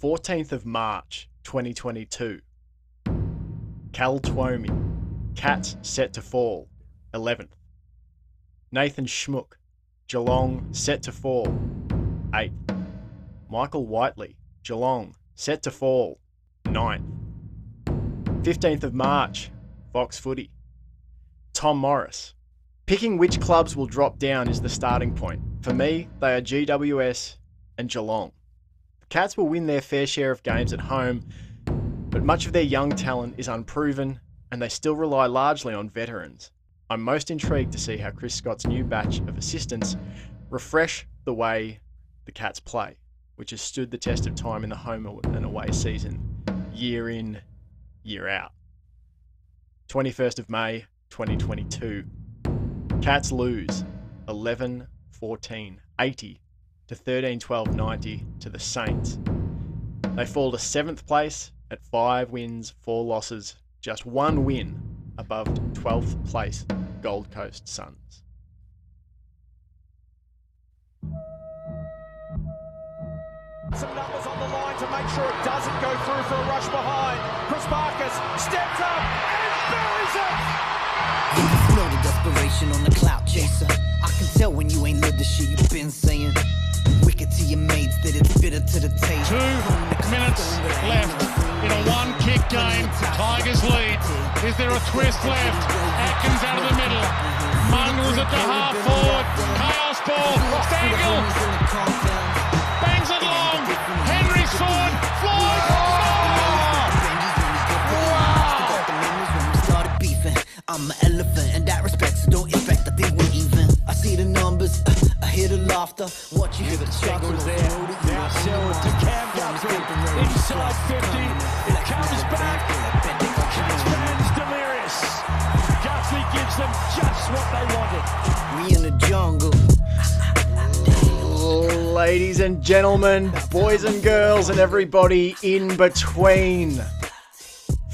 14th of March 2022. Cal Twomey, Cats set to fall, 11th. Nathan Schmook, Geelong set to fall, 8th. Michael Whiteley, Geelong set to fall, 9th. 15th of March, Fox Footy. Tom Morris. Picking which clubs will drop down is the starting point. For me, they are GWS and Geelong. Cats will win their fair share of games at home, but much of their young talent is unproven and they still rely largely on veterans. I'm most intrigued to see how Chris Scott's new batch of assistants refresh the way the Cats play, which has stood the test of time in the home and away season, year in, year out. 21st of May, 2022. Cats lose 11 14 80 to 13 12 90 to the Saints. They fall to 7th place at 5 wins, 4 losses, just one win above 12th place Gold Coast Suns. Some numbers on the line to make sure it doesn't go through for a rush behind. Chris Marcus steps up and buries it. Know the desperation on the cloud chaser. I can tell when you ain't lived the shit you've been saying. Wicked to your mates that it's bitter to the taste. Two minutes left in a one kick game. Tigers lead. Is there a twist left? Atkins out of the middle. Mungles at the half forward. Ladies and gentlemen, boys and girls, and everybody in between,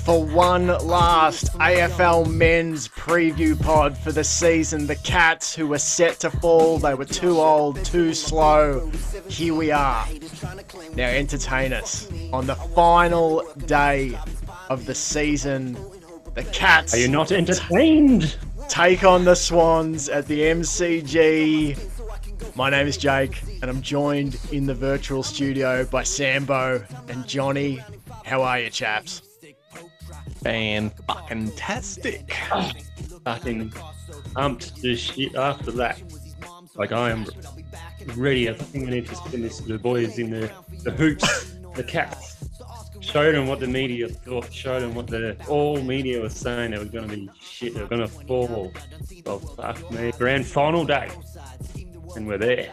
for one last AFL men's preview pod for the season. The Cats, who were set to fall, they were too old, too slow. Here we are. Now, entertain us on the final day of the season. The Cats Are you not entertained? take on the Swans at the MCG. My name is Jake, and I'm joined in the virtual studio by Sambo and Johnny. How are you, chaps? Fan fucking tastic. Fucking pumped to shit after that. Like I am ready. I think we need to spin this to the boys in the, the hoops, the cats. Showed them what the media thought. Showed them what the all media was saying. They were going to be shit. They were going to fall. Well, fuck me. Grand final day, and we're there.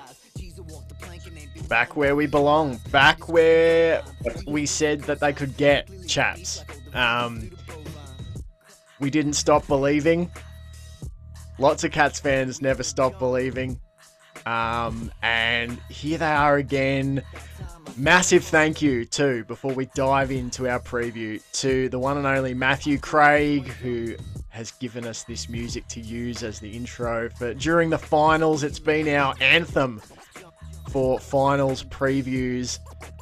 Back where we belong. Back where we said that they could get, chaps. Um, we didn't stop believing. Lots of Cats fans never stop believing. Um, and here they are again. Massive thank you, too, before we dive into our preview, to the one and only Matthew Craig, who has given us this music to use as the intro for during the finals. It's been our anthem for finals previews.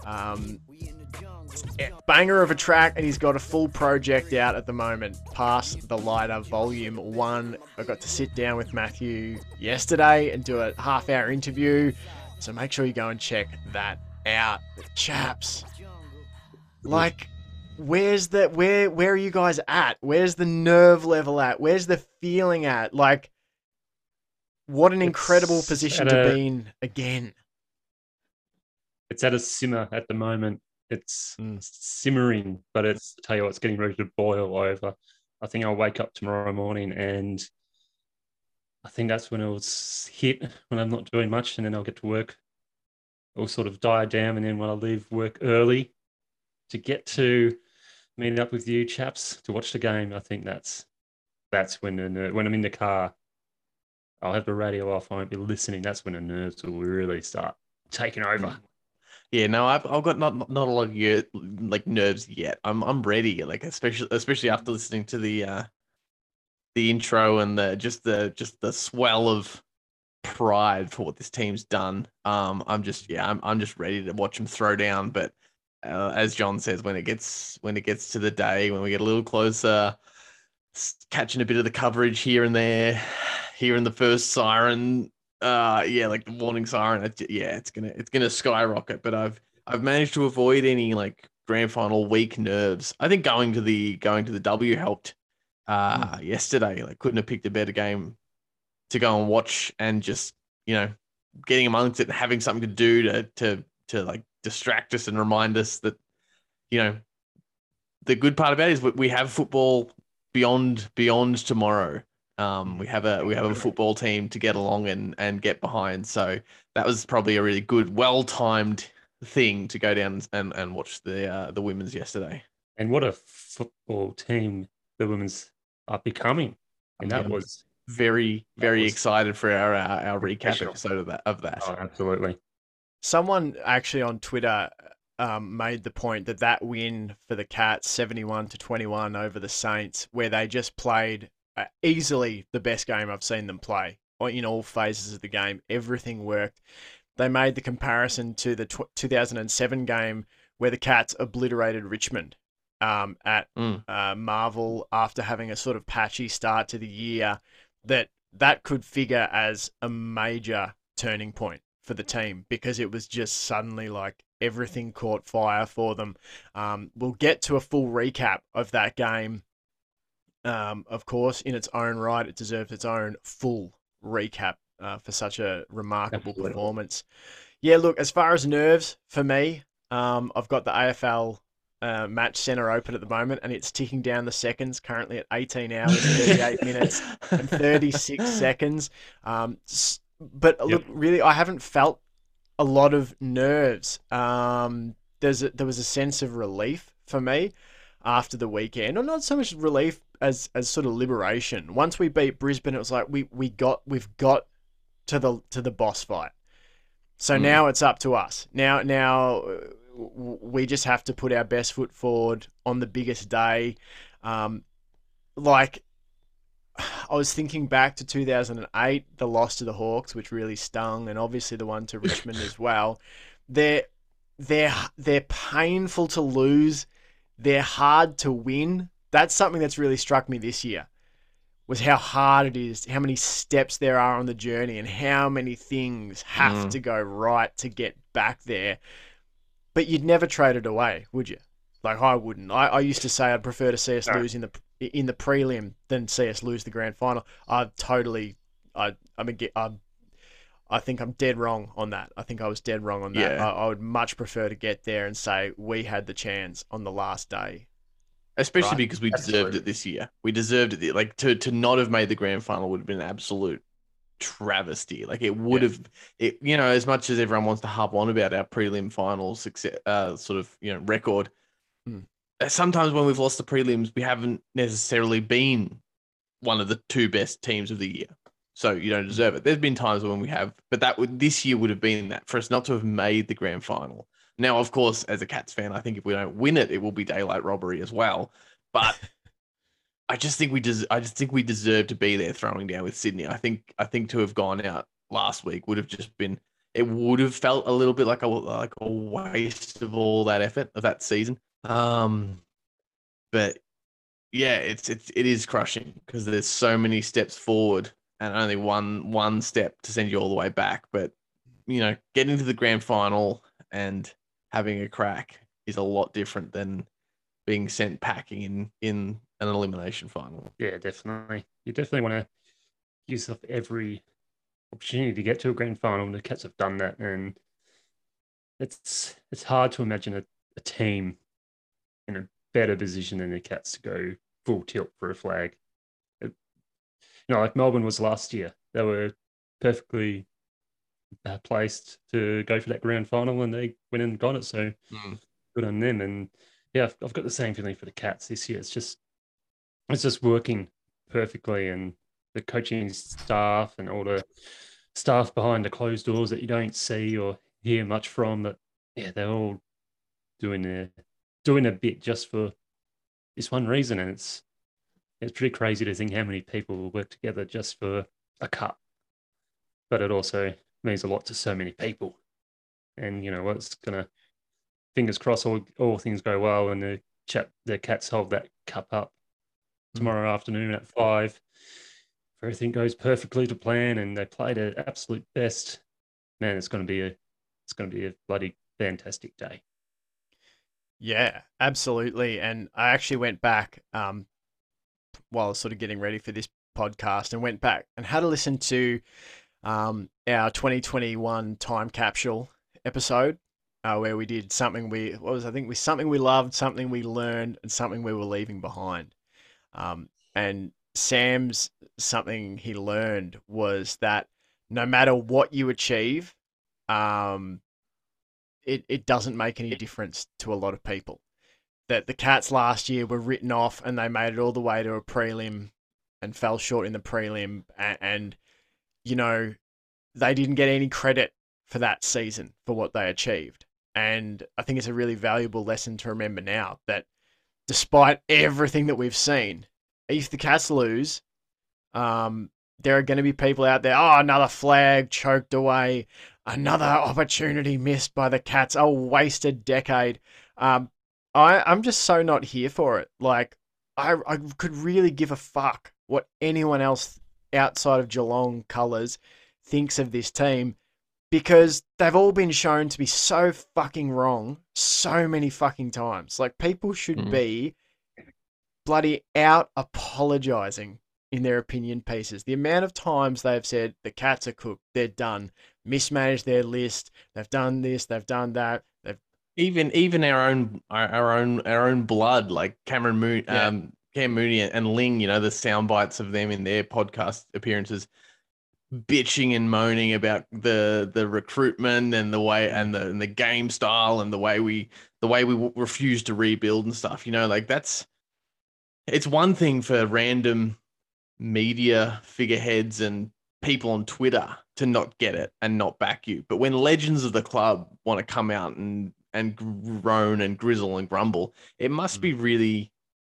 Um, banger of a track, and he's got a full project out at the moment. Past the lighter, volume one. I got to sit down with Matthew yesterday and do a half hour interview. So make sure you go and check that out, chaps. Like, where's the where where are you guys at? Where's the nerve level at? Where's the feeling at? Like, what an incredible It's position to a- be in again. It's at a simmer at the moment. It's Mm. simmering, but it's I tell you what, it's getting ready to boil over. I think I'll wake up tomorrow morning and I think that's when it'll hit when I'm not doing much, and then I'll get to work. It'll sort of die down, and then when I leave work early to get to meet up with you chaps to watch the game, I think that's that's when the when I'm in the car, I'll have the radio off. I won't be listening. That's when the nerves will really start taking over. Yeah, no, I've, I've got not not a lot of like nerves yet. I'm I'm ready. Like especially especially after listening to the uh the intro and the just the just the swell of pride for what this team's done. Um, I'm just yeah, I'm I'm just ready to watch them throw down. But uh, as John says, when it gets when it gets to the day, when we get a little closer, catching a bit of the coverage here and there, hearing the first siren, uh, yeah, like the warning siren, it, yeah, it's gonna it's gonna skyrocket. But I've I've managed to avoid any like grand final weak nerves. I think going to the going to the W helped uh mm. yesterday. Like couldn't have picked a better game to go and watch and just you know getting amongst it and having something to do to to to like distract us and remind us that you know the good part about it is we have football beyond beyond tomorrow. Um, we have a we have a football team to get along and and get behind. So that was probably a really good, well timed thing to go down and, and watch the uh, the women's yesterday. And what a football team the women's are becoming. And that yeah. was very very was excited for our our, our recap episode of that of that. Oh, absolutely. Someone actually on Twitter um, made the point that that win for the Cats, seventy-one to twenty-one over the Saints, where they just played uh, easily the best game I've seen them play in all phases of the game. Everything worked. They made the comparison to the tw- 2007 game where the Cats obliterated Richmond um, at mm. uh, Marvel after having a sort of patchy start to the year. That that could figure as a major turning point for the team because it was just suddenly like everything caught fire for them. Um, we'll get to a full recap of that game. Um, of course, in its own right, it deserves its own full recap uh, for such a remarkable Absolutely. performance. Yeah, look, as far as nerves for me, um, I've got the AFL uh, match center open at the moment, and it's ticking down the seconds. Currently at 18 hours, 38 minutes, and 36 seconds. Um, but yep. look, really, I haven't felt a lot of nerves. Um, there's a, there was a sense of relief for me after the weekend, or not so much relief as as sort of liberation. Once we beat Brisbane, it was like we we got we've got to the to the boss fight. So mm. now it's up to us. Now now we just have to put our best foot forward on the biggest day. Um, like I was thinking back to 2008, the loss to the Hawks, which really stung, and obviously the one to Richmond as well. They're they're they're painful to lose. They're hard to win. That's something that's really struck me this year. Was how hard it is, how many steps there are on the journey, and how many things have mm. to go right to get back there. But you'd never trade it away, would you? Like I wouldn't. I, I used to say I'd prefer to see us no. lose in the in the prelim than see us lose the grand final. I totally, I, I mean, I, I think I'm dead wrong on that. I think I was dead wrong on that. Yeah. I, I, would much prefer to get there and say we had the chance on the last day. Especially right? because we Absolutely. deserved it this year. We deserved it. Like to to not have made the grand final would have been an absolute travesty. Like it would yeah. have, it you know, as much as everyone wants to harp on about our prelim finals success, uh, sort of you know record. Hmm Uh, sometimes when we've lost the prelims, we haven't necessarily been one of the two best teams of the year. So you don't deserve it. There's been times when we have, but that would this year would have been that for us not to have made the grand final. Now, of course, as a Cats fan, I think if we don't win it, it will be daylight robbery as well. But I just think we des- I just think we deserve to be there throwing down with Sydney. I think I think to have gone out last week would have just been it would have felt a little bit like a like a waste of all that effort of that season. Um, but yeah, it's it's it is crushing because there's so many steps forward and only one one step to send you all the way back. But you know, getting to the grand final and having a crack is a lot different than being sent packing in in an elimination final. Yeah, definitely. You definitely want to use up every opportunity to get to a grand final. And The Cats have done that, and it's it's hard to imagine a, a team in a better position than the Cats to go full tilt for a flag. It, you know, like Melbourne was last year, they were perfectly uh, placed to go for that grand final, and they went and got it. So mm. good on them. And yeah, I've, I've got the same feeling for the Cats this year. It's just it's just working perfectly, and the coaching staff and all the staff behind the closed doors that you don't see or hear much from. That yeah, they're all doing their doing a bit just for this one reason, and it's it's pretty crazy to think how many people will work together just for a cup. But it also means a lot to so many people, and you know what's gonna fingers crossed, all, all things go well, and the chap, the Cats hold that cup up hmm. tomorrow afternoon at five. If everything goes perfectly to plan, and they play their absolute best, man, it's going to be a it's going to be a bloody fantastic day. Yeah, absolutely. And I actually went back um, while sort of getting ready for this podcast and went back and had a listen to um, our 2021 time capsule episode uh, where we did something we what was I think we something we loved, something we learned, and something we were leaving behind. Um, and Sam's something he learned was that no matter what you achieve, um, it, it doesn't make any difference to a lot of people. That the Cats last year were written off and they made it all the way to a prelim and fell short in the prelim. And, and you know, they didn't get any credit for that season for what they achieved. And I think it's a really valuable lesson to remember now that despite everything that we've seen, if the Cats lose, um, there are going to be people out there, oh, another flag choked away, another opportunity missed by the Cats, a wasted decade. Um, I, I'm just so not here for it. Like, I, I could really give a fuck what anyone else outside of Geelong colours thinks of this team because they've all been shown to be so fucking wrong so many fucking times. Like, people should Mm. be bloody out apologizing in their opinion pieces. The amount of times they've said the cats are cooked, they're done, mismanaged their list, they've done this, they've done that, they've even even our own our, our own our own blood, like Cameron Moon, Yeah. um, Cam Mooney and Ling, you know, the sound bites of them in their podcast appearances, bitching and moaning about the the recruitment and the way and the and the game style and the way we the way we w- refuse to rebuild and stuff. You know, like that's it's one thing for random media figureheads and people on Twitter to not get it and not back you. But when legends of the club want to come out and and groan and grizzle and grumble, it must be hmm. really,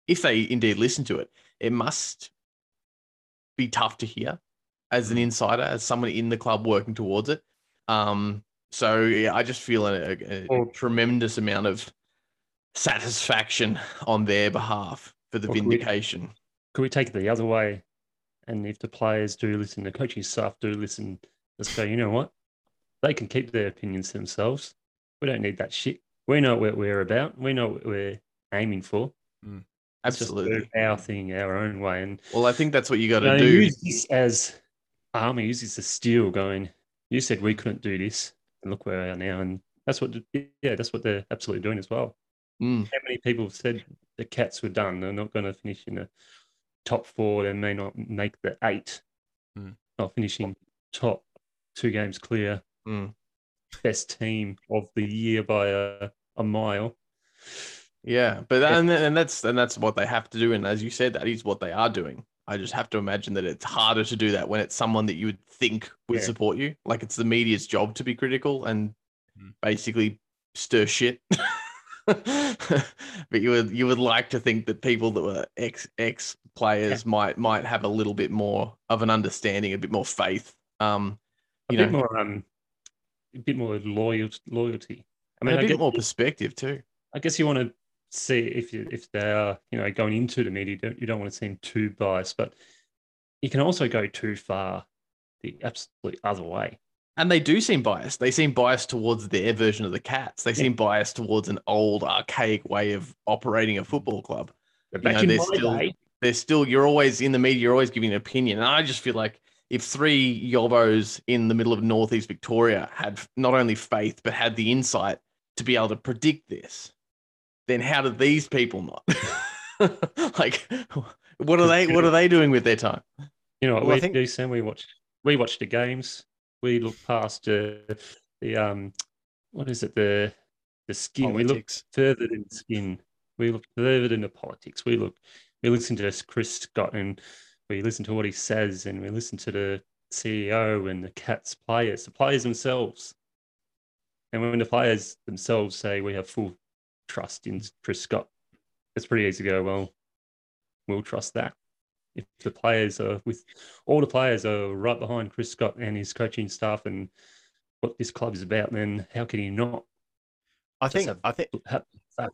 if they indeed listen to it, it must be tough to hear as an hmm. insider, as someone in the club working towards it. Um, so yeah, I just feel a, a, a Well- tremendous amount of satisfaction on their behalf for the Well, could we- vindication. Could we take it the other way? And if the players do listen, the coaching staff do listen, let's go, you know what? They can keep their opinions to themselves. We don't need that shit. We know what we're about. We know what we're aiming for. Just Absolutely. our thing our own way. And Well, I think that's what you got you know, to do. use this as army, use this as steel going, you said we couldn't do this. And look where we are now. And that's what, yeah, that's what they're absolutely doing as well. Mm. How many people have said the Cats were done? They're not going to finish in the top four. They may not make the eight. Hmm. Not finishing top, two games clear. Mm. Best team of the year by a, a mile. Yeah, but and, and that's and that's what they have to do. And as you said, that is what they are doing. I just have to imagine that it's harder to do that when it's someone that you would think would Yeah. support you. Like it's the media's job to be critical and Mm. basically stir shit. but you would you would like to think that people that were ex ex players might might have a little bit more of an understanding, a bit more faith. Um, A you bit know, more, um, a bit more loyal, loyalty. I mean, a I bit guess, more perspective too. I guess you want to see if you, if they are, you know, going into the media. You don't, you don't want to seem too biased, but you can also go too far the absolute other way. And they do seem biased. They seem biased towards their version of the Cats. They seem biased towards an old, archaic way of operating a football club. But You know, in they're my still- day, They're still, you're always in the media, you're always giving an opinion. And I just feel like if three yobos in the middle of Northeast Victoria had not only faith, but had the insight to be able to predict this, then how did these people not? like, what are they, what are they doing with their time? You know what Well, I we think- do, Sam? We watch we watch the games. We look past uh, the um, what is it? The the skin. We look further than skin. We look further than the politics. We look. We listen to Chris Scott and we listen to what he says, and we listen to the CEO and the Cats players, the players themselves. And when the players themselves say we have full trust in Chris Scott, it's pretty easy to go. Well, we'll trust that if the players are with all the players are right behind Chris Scott and his coaching staff and what this club is about, then how can he not? I think have- I think have- have-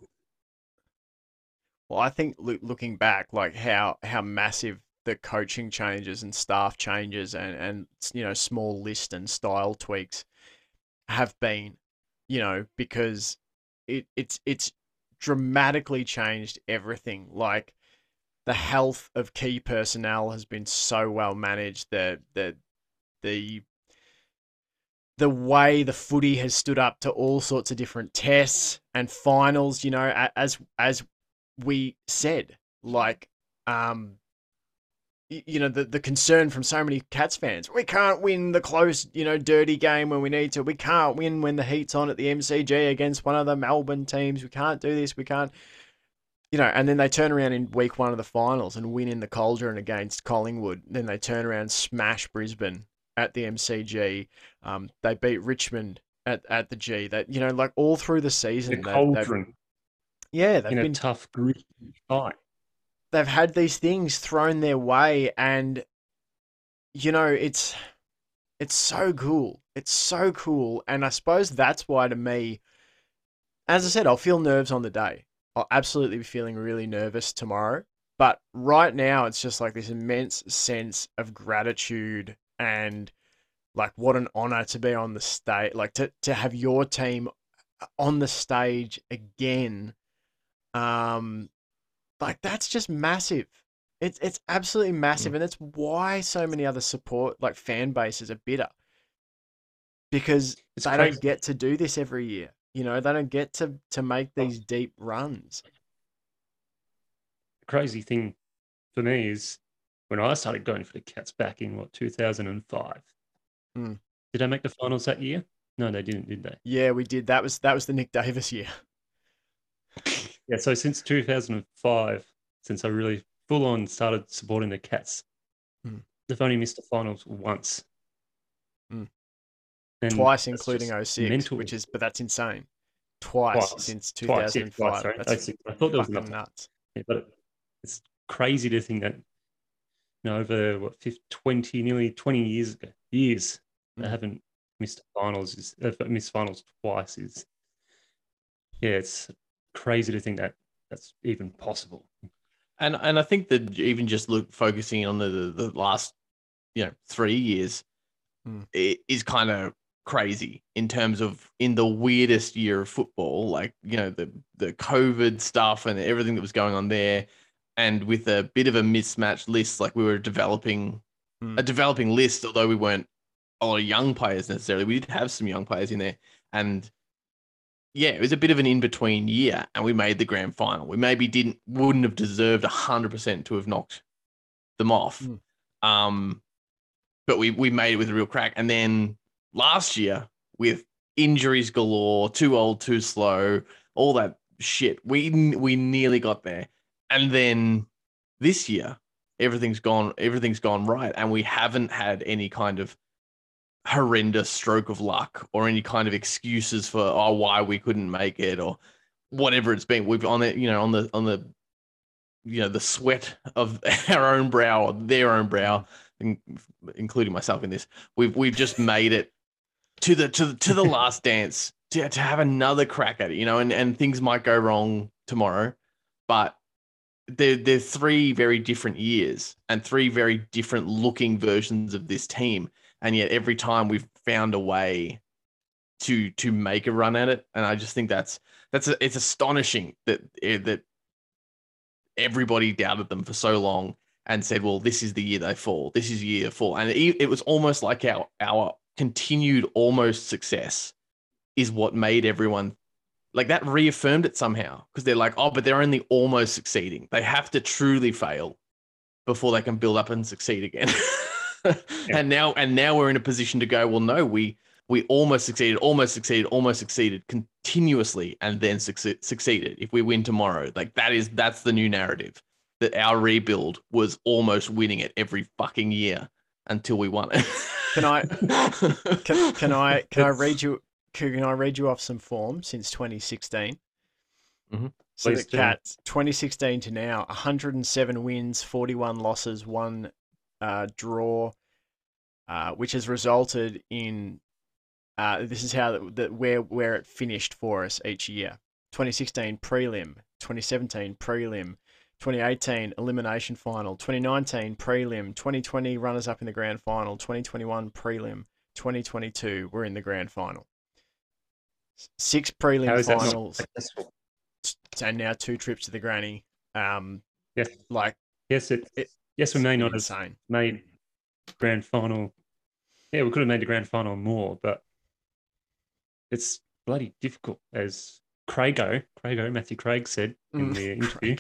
Well, I think loo- looking back, like how how massive the coaching changes and staff changes and and you know small list and style tweaks have been, you know, because it it's it's dramatically changed everything. Like the health of key personnel has been so well managed. The the the the way the footy has stood up to all sorts of different tests and finals, you know, as as we said, like, um, you know, the, the concern from so many Cats fans. We can't win the close, you know, dirty game when we need to. We can't win when the heat's on at the MCG against one of the Melbourne teams. We can't do this. We can't, you know, and then they turn around in week one of the finals and win in the Cauldron against Collingwood. Then they turn around, smash Brisbane at the MCG. Um, they beat Richmond at, at the G. That, you know, like all through the the season. they- they've- cauldron yeah, they've in a been tough, gritty fight. they've had these things thrown their way and you know it's it's so cool it's so cool and i suppose that's why to me as i said i'll feel nerves on the day i'll absolutely be feeling really nervous tomorrow but right now it's just like this immense sense of gratitude and like what an honor to be on the stage like to, to have your team on the stage again um like that's just massive. It's it's absolutely massive, and that's why so many other support like fan bases are bitter because It's they crazy. don't get to do this every year. You know, they don't get to to make these deep runs. The crazy thing for me is when I started going for the Cats back in what 2005. Hmm. Did they make the finals that year? No, they didn't, did they? Yeah, we did. That was that was the Nick Davis year. Yeah, so since 2005, since I really full on started supporting the Cats, Hmm. they've only missed the finals once. Hmm. And Twice, including just 06, mental. which is but that's insane. Twice, Twice. since Twice, yeah, 2005. twice, sorry. That's 06. I thought there was fucking nuts. Yeah, but it's crazy to think that you know over what 50, 20 nearly 20 years ago years they Mm. haven't missed finals is uh, missed finals twice is yeah it's crazy to think that that's even possible And and I think that even just look focusing on the the, the last you know three years i- is kind of crazy in terms of in the weirdest year of football, like you know the the COVID stuff and everything that was going on there, and with a bit of a mismatched list, like we were developing Hmm. a developing list, although we weren't a lot of young players necessarily. We did have some young players in there, and yeah, it was a bit of an in between year, and we made the grand final. We maybe didn't wouldn't have deserved hundred percent to have knocked them off, Mm. um, but we we made it with a real crack. And then last year with injuries galore, too old, too slow, all that shit, we we nearly got there. And then this year, everything's gone everything's gone right, and we haven't had any kind of horrendous stroke of luck or any kind of excuses for oh why we couldn't make it or whatever it's been. We've on it you know on the on the you know the sweat of our own brow or their own brow including myself in this we've we've just made it to the to the, to the last dance to, to have another crack at it you know and and things might go wrong tomorrow but they're, they're three very different years and three very different looking versions of this team. And yet every time we've found a way to to make a run at it. And i just think that's that's a, it's astonishing that eh, that everybody doubted them for so long and said well this is the year they fall. This is year fall and it, it was almost like our our continued almost success is what made everyone like that reaffirmed it somehow. Because they're like oh but they're only almost succeeding. They have to truly fail before they can build up and succeed again. And now and now we're in a position to go well no we we almost succeeded almost succeeded almost succeeded continuously and then succe- succeeded. If we win tomorrow like that is that's the new narrative that our rebuild was almost winning it every fucking year until we won it Can I can, can I can I read you can I read you off some form since 2016? Mhm. So Please the. Cats 2016 to now 107 wins, 41 losses, one uh, draw, uh, which has resulted in Uh, this is how that where where it finished for us each year. 2016 prelim, 2017 prelim, 2018 elimination final, 2019 prelim, 2020 runners up in the grand final, 2021 prelim, 2022 we're in the grand final. Six prelim is that not finals and now two trips to the granny. Um, Yes, like yes, it, It- yes, we may not have insane. made grand final. Yeah, we could have made the grand final more, but it's bloody difficult, as Craigo, Craigo, Matthew Craig said in Mm, the interview.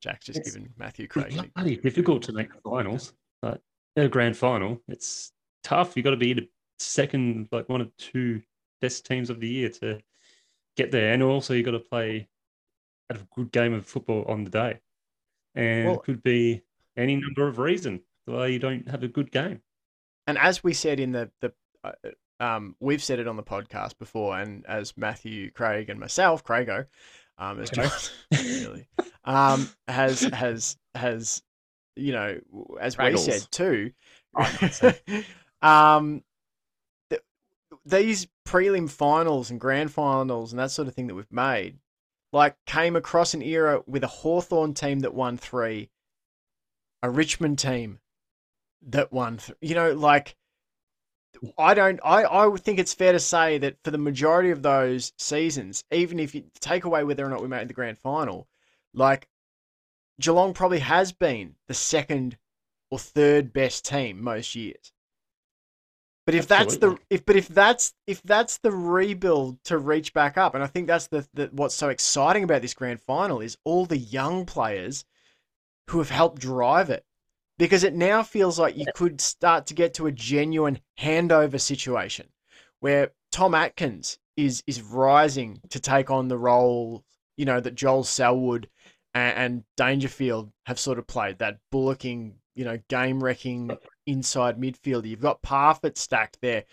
Jack's just It's- given Matthew Craig. It's bloody difficult to make the finals, but a grand final, it's tough. You've got to be the second, like one of two best teams of the year to get there, and also you've got to play a good game of football on the day, and Well- it could be any number of reasons why you don't have a good game. And as we said in the the uh, um, we've said it on the podcast before, and as Matthew Craig and myself, Craigo, um, as. John, really, um, has has has you know as we said too, Oh, um, th- these prelim finals and grand finals and that sort of thing that we've made, like came across an era with a Hawthorn team that won three, a Richmond team that won, th- you know, like I don't, I, I think it's fair to say that for the majority of those seasons, even if you take away whether or not we made the grand final, like Geelong probably has been the second or third best team most years. But if that's the if but if that's if that's the rebuild to reach back up, and I think that's the, the what's so exciting about this grand final is all the young players who have helped drive it. Because it now feels like you could start to get to a genuine handover situation where Tom Atkins is is rising to take on the role, you know, that Joel Selwood and, and Dangerfield have sort of played, that bullocking, you know, game wrecking inside midfielder. You've got Parfitt stacked there.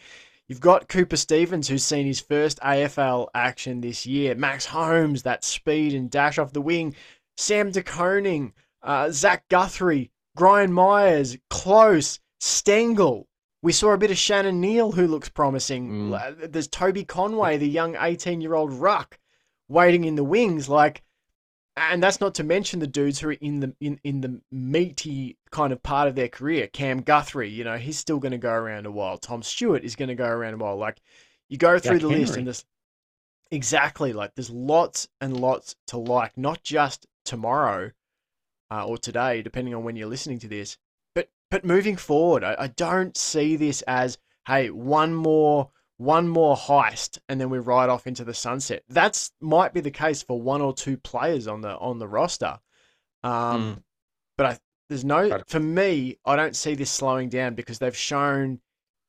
You've got Cooper Stephens, who's seen his first AFL action this year. Max Holmes, that speed and dash off the wing. Sam De Koning, uh, Zach Guthrie, Brian Myers, Close, Stengle. We saw a bit of Shannon Neale, who looks promising. Mm. Uh, There's Toby Conway, the young 18 year old ruck, waiting in the wings. Like, and that's not to mention the dudes who are in the in, in the meaty kind of part of their career. Cam Guthrie, you know, he's still going to go around a while. Tom Stewart is going to go around a while. Like, you go through Jack the list and there's exactly like there's lots and lots to like, not just tomorrow uh, or today, depending on when you're listening to this, but but moving forward, I, I don't see this as hey one more one more heist and then we ride off into the sunset. That's might be the case for one or two players on the on the roster. Um, But I, there's no for me. I don't see this slowing down because they've shown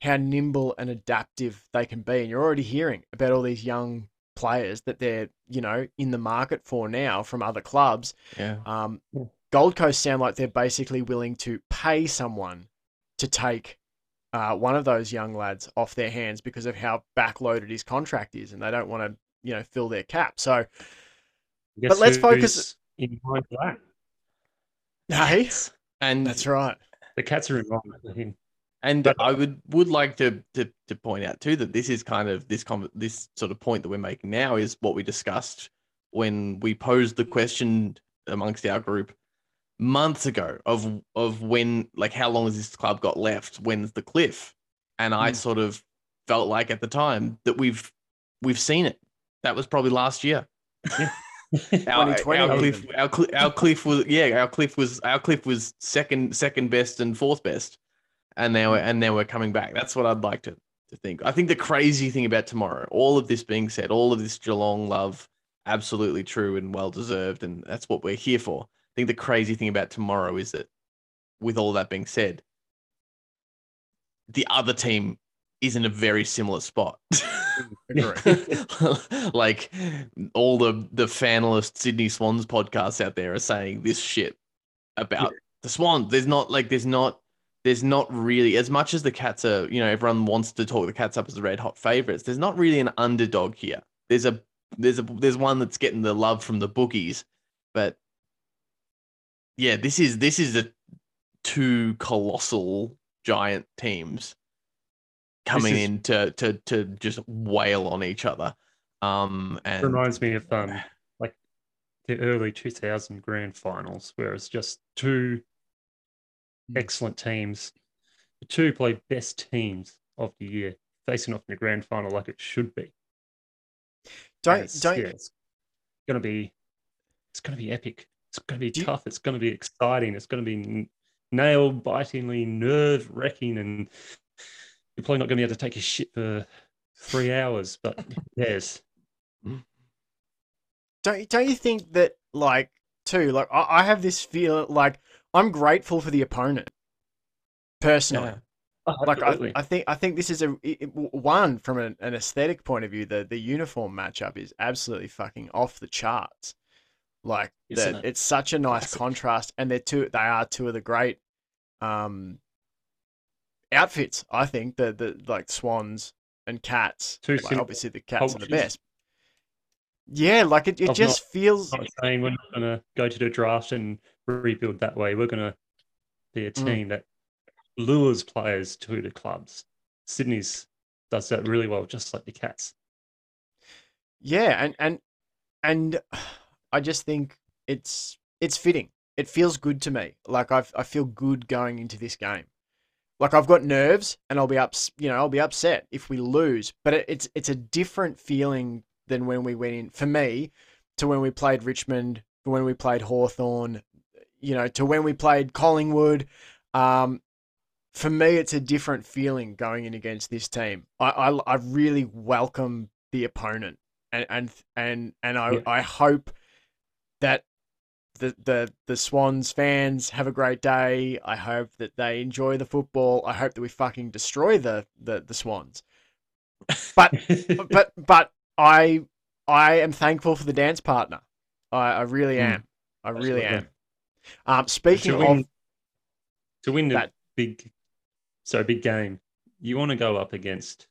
how nimble and adaptive they can be, and you're already hearing about all these young players that they're you know in the market for now from other clubs. Yeah. Um, Yeah. Gold Coast sound like they're basically willing to pay someone to take uh, one of those young lads off their hands because of how backloaded his contract is, and they don't want to, you know, fill their cap. So, Guess let's focus- in mind for that. hey, And that's right. The cats are in mind for him. And But- I would would like to, to to point out too that this is kind of this con this sort of point that we're making now is what we discussed when we posed the question amongst our group months ago of of when like how long has this club got left? When's the cliff? And I Mm. sort of felt like at the time that we've we've seen it. That was probably last year. our, our cliff, our, cli- our cliff was yeah, our cliff was our cliff was second second best and fourth best, and now we're, and now we're coming back. That's what I'd like to to think. I think the crazy thing about tomorrow, all of this being said, all of this Geelong love, absolutely true and well deserved, and that's what we're here for. I think the crazy thing about tomorrow is that, with all that being said, the other team is in a very similar spot. Mm, like all the the fanless Sydney Swans podcasts out there are saying this shit about the Swans. There's not like there's not there's not really as much as the Cats are. You know, everyone wants to talk the Cats up as the red hot favorites. There's not really an underdog here. There's a there's a there's one that's getting the love from the bookies, but yeah, this is this is the two colossal giant teams coming is- in to to to just wail on each other. Um, It and reminds me of um like the early 2000 grand finals, where it's just two Hmm. excellent teams, the two play best teams of the year, facing off in the grand final like it should be. Don't it's- don't yeah, it's gonna be it's gonna be epic. It's gonna be tough. It's gonna be exciting. It's gonna be nail bitingly nerve wracking, and you're probably not gonna be able to take a shit for three hours. But yes, don't don't you think that like too like I, I have this feel like I'm grateful for the opponent personally. Yeah. Oh, like I, I think I think this is a it- it- one from an, an aesthetic point of view. The the uniform matchup is absolutely fucking off the charts. Like it? it's such a nice Classic. contrast, and they're two. They are two of the great um outfits. I think the the like swans and cats. Two Like, obviously the cats are the best. Yeah, like it, it just feels. not saying we're not going to go to the draft and rebuild that way. We're going to be a Mm. team that lures players to the clubs. Sydney's does that really well, just like the Cats. Yeah, and and and I just think it's it's fitting. It feels good to me. Like I I feel good going into this game. Like I've got nerves, and I'll be ups, you know, I'll be upset if we lose. But it, it's it's a different feeling than when we went in. For me, to when we played Richmond, to when we played Hawthorn, you know, to when we played Collingwood. Um, for me, it's a different feeling going in against this team. I I, I really welcome the opponent and and and and I, Yeah. I hope that the the the Swans fans have a great day. I hope that they enjoy the football. I hope that we fucking destroy the the, the Swans. But but but I I am thankful for the dance partner. I, I really Mm. am. I really am. Um, speaking to of to win the that- big, so big game, you want to go up against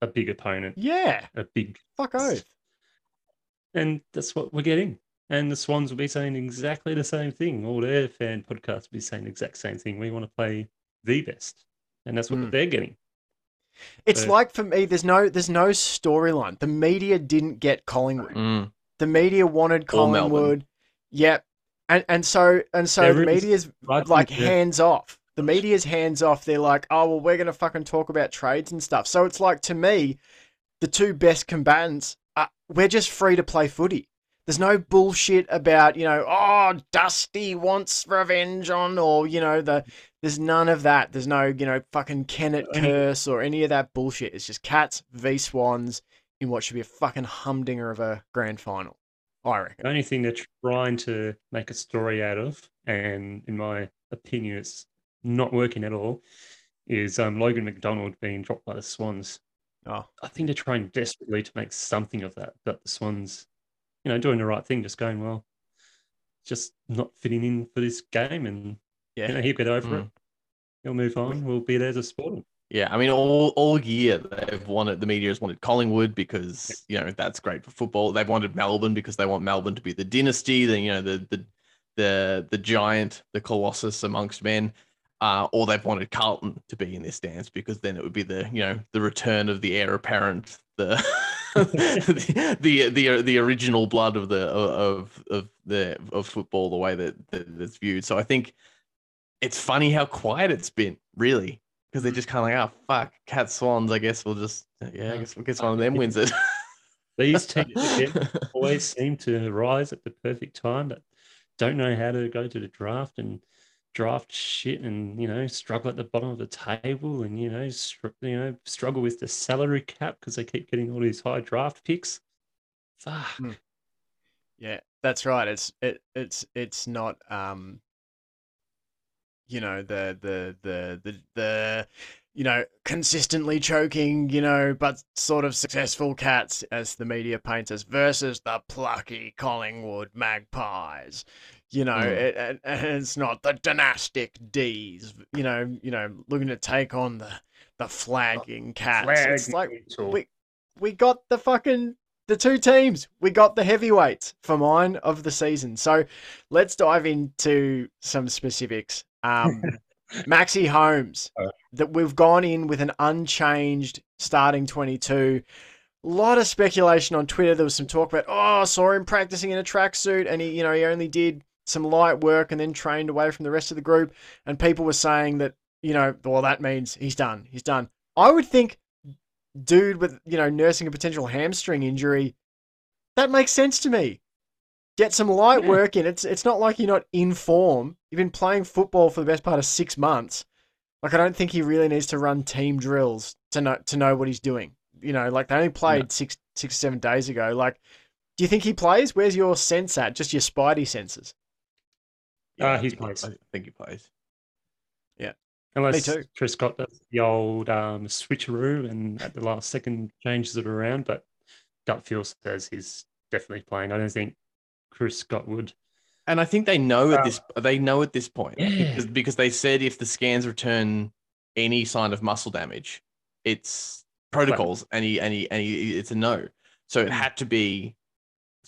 a big opponent, yeah, a big, fuck oath. and that's what we're getting. And the Swans will be saying exactly the same thing. All their fan podcasts will be saying the exact same thing. We want to play the best, and that's what Mm. they're getting. It's So- like for me, there's no there's no storyline. The media didn't get Collingwood. Mm. The media wanted Collingwood. Yep. And and so and so There the media's I like that- hands off. The media's hands off. They're like, oh well, we're gonna fucking talk about trades and stuff. So it's like to me, the two best combatants, are, we're just free to play footy. There's no bullshit about you know, oh Dusty wants revenge on, or you know the. There's none of that. There's no you know fucking Kennett curse or any of that bullshit. It's just cats v swans in what should be a fucking humdinger of a grand final. I reckon. The only thing they're trying to make a story out of, and in my opinion, it's not working at all, is um, Logan McDonald being dropped by the Swans. Oh, I think they're trying desperately to make something of that, but the Swans, you know, doing the right thing, just going, well, just not fitting in for this game, and yeah. you know, he'll get over it. Mm. He'll move on. We'll be there to support him. Yeah, I mean, all all year they've wanted the media has wanted Collingwood because you know that's great for football. They've wanted Melbourne because they want Melbourne to be the dynasty, the you know the the the the giant, the colossus amongst men. Uh, or they've wanted Carlton to be in this dance because then it would be the you know the return of the heir apparent, the the, the the the original blood of the of of the of football, the way that, that it's viewed. So I think it's funny how quiet it's been, really because they're mm. just kind of like, oh fuck, cat swans. I guess we'll just, yeah, I guess we'll guess one of them wins it. These teams again, always seem to rise at the perfect time, but don't know how to go to the draft and draft shit, and you know struggle at the bottom of the table, and you know str- you know struggle with the salary cap because they keep getting all these high draft picks. Fuck. Hmm. Yeah, that's right. It's it it's it's not um you know the the the the the you know consistently choking you know but sort of successful cats as the media paints us versus the plucky Collingwood Magpies. You know, Mm. it, and it's not the dynastic D's. You know, you know, looking to take on the the flagging cats. It's like we we got the fucking the two teams. We got the heavyweights for mine of the season. So let's dive into some specifics. Um, Maxi Holmes. Oh. That we've gone in with an unchanged starting 22. A lot of speculation on Twitter. There was some talk about, oh, I saw him practicing in a tracksuit, and he, you know, he only did some light work and then trained away from the rest of the group. And people were saying that, you know, well, that means he's done. He's done. I would think, dude, with you know, nursing a potential hamstring injury, that makes sense to me. Get some light Yeah. work in. It's it's not like you're not in form. You've been playing football for the best part of six months. Like I don't think he really needs to run team drills to know to know what he's doing. You know, like they only played six six seven days ago. Like, do you think he plays? Where's your sense at? Just your spidey senses. Ah, I he plays. I think he plays. Yeah. Unless too. Chris Scott does the old um, switcheroo and at the last second changes it around, but gut feel says he's definitely playing. I don't think Chris Scott would. And I think they know at this they know at this point Yeah. because, because they said if the scans return any sign of muscle damage, it's protocols and any and he and he, it's a no. So Hmm. it had to be